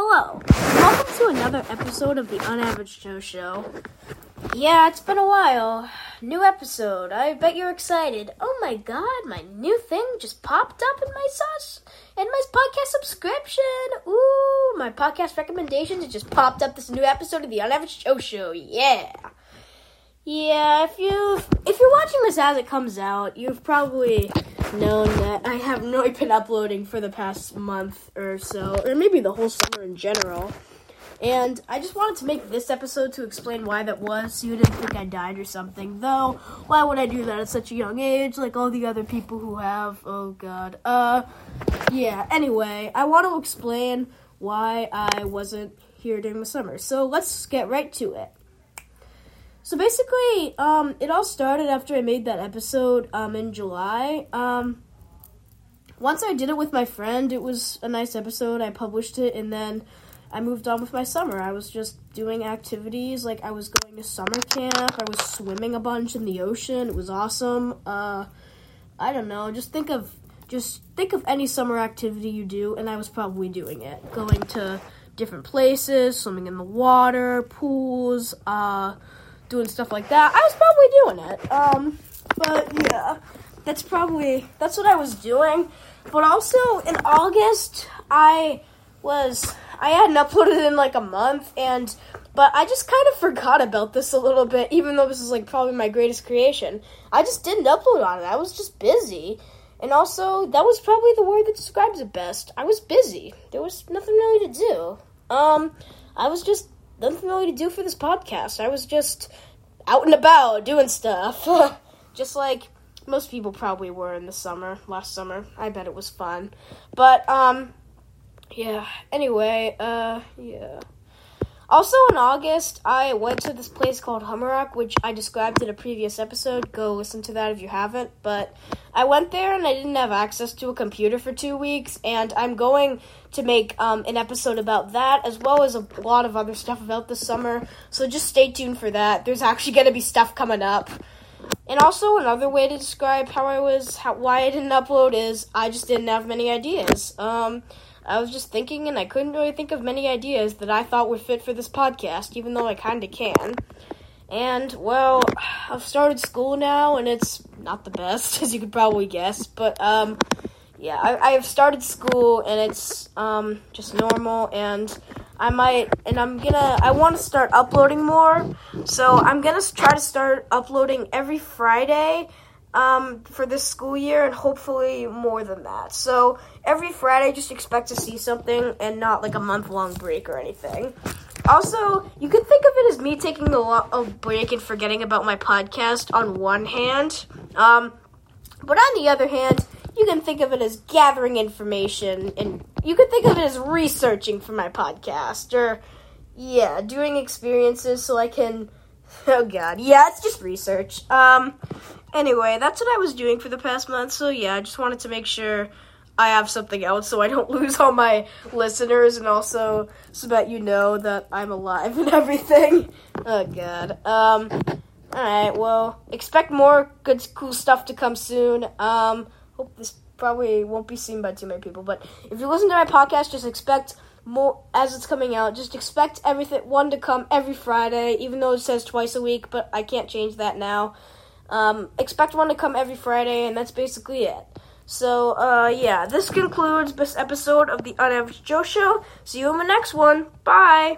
Hello, welcome to another episode of the Unaverage Joe Show. Yeah, it's been a while. New episode. I bet you're excited. Oh my god, my new thing just popped up in my sauce and my podcast subscription. Ooh, my podcast recommendations it just popped up this new episode of the Unaverage Joe Show. Yeah. Yeah, if you if you're watching this as it comes out, you've probably known that I haven't been uploading for the past month or so, or maybe the whole summer in general. And I just wanted to make this episode to explain why that was, so you didn't think I died or something. Though, why would I do that at such a young age, like all the other people who have? Oh god. Uh, yeah. Anyway, I want to explain why I wasn't here during the summer. So let's get right to it. So basically, um, it all started after I made that episode um, in July. Um, once I did it with my friend, it was a nice episode. I published it, and then I moved on with my summer. I was just doing activities, like I was going to summer camp. I was swimming a bunch in the ocean. It was awesome. Uh, I don't know. Just think of just think of any summer activity you do, and I was probably doing it. Going to different places, swimming in the water, pools. Uh, doing stuff like that. I was probably doing it. Um, but yeah, that's probably that's what I was doing. But also in August, I was I hadn't uploaded in like a month, and but I just kind of forgot about this a little bit, even though this is like probably my greatest creation. I just didn't upload on it. I was just busy. And also, that was probably the word that describes it best. I was busy. There was nothing really to do. Um, I was just nothing really to do for this podcast. I was just out and about doing stuff. just like most people probably were in the summer, last summer. I bet it was fun. But, um, yeah. Anyway, uh, yeah. Also in August, I went to this place called Hummerock, which I described in a previous episode. Go listen to that if you haven't. But I went there and I didn't have access to a computer for two weeks, and I'm going to make um, an episode about that as well as a lot of other stuff about the summer. So just stay tuned for that. There's actually going to be stuff coming up. And also another way to describe how I was, how, why I didn't upload is I just didn't have many ideas. Um, I was just thinking, and I couldn't really think of many ideas that I thought would fit for this podcast, even though I kind of can. And, well, I've started school now, and it's not the best, as you could probably guess. But, um, yeah, I, I have started school, and it's, um, just normal, and I might, and I'm gonna, I want to start uploading more. So I'm gonna try to start uploading every Friday um, for this school year and hopefully more than that. So every Friday, just expect to see something and not like a month long break or anything. Also, you can think of it as me taking a, lot of break and forgetting about my podcast on one hand. Um, but on the other hand, you can think of it as gathering information and you could think of it as researching for my podcast or yeah, doing experiences so I can oh god. Yeah, it's just research. Um Anyway, that's what I was doing for the past month. So yeah, I just wanted to make sure I have something else so I don't lose all my listeners and also so that you know that I'm alive and everything. Oh god. Um Alright, well, expect more good cool stuff to come soon. Um hope this probably won't be seen by too many people, but if you listen to my podcast, just expect more as it's coming out. Just expect everything one to come every Friday, even though it says twice a week, but I can't change that now. Um, expect one to come every Friday, and that's basically it. So, uh, yeah, this concludes this episode of the Unaverage Joe Show. See you in the next one. Bye.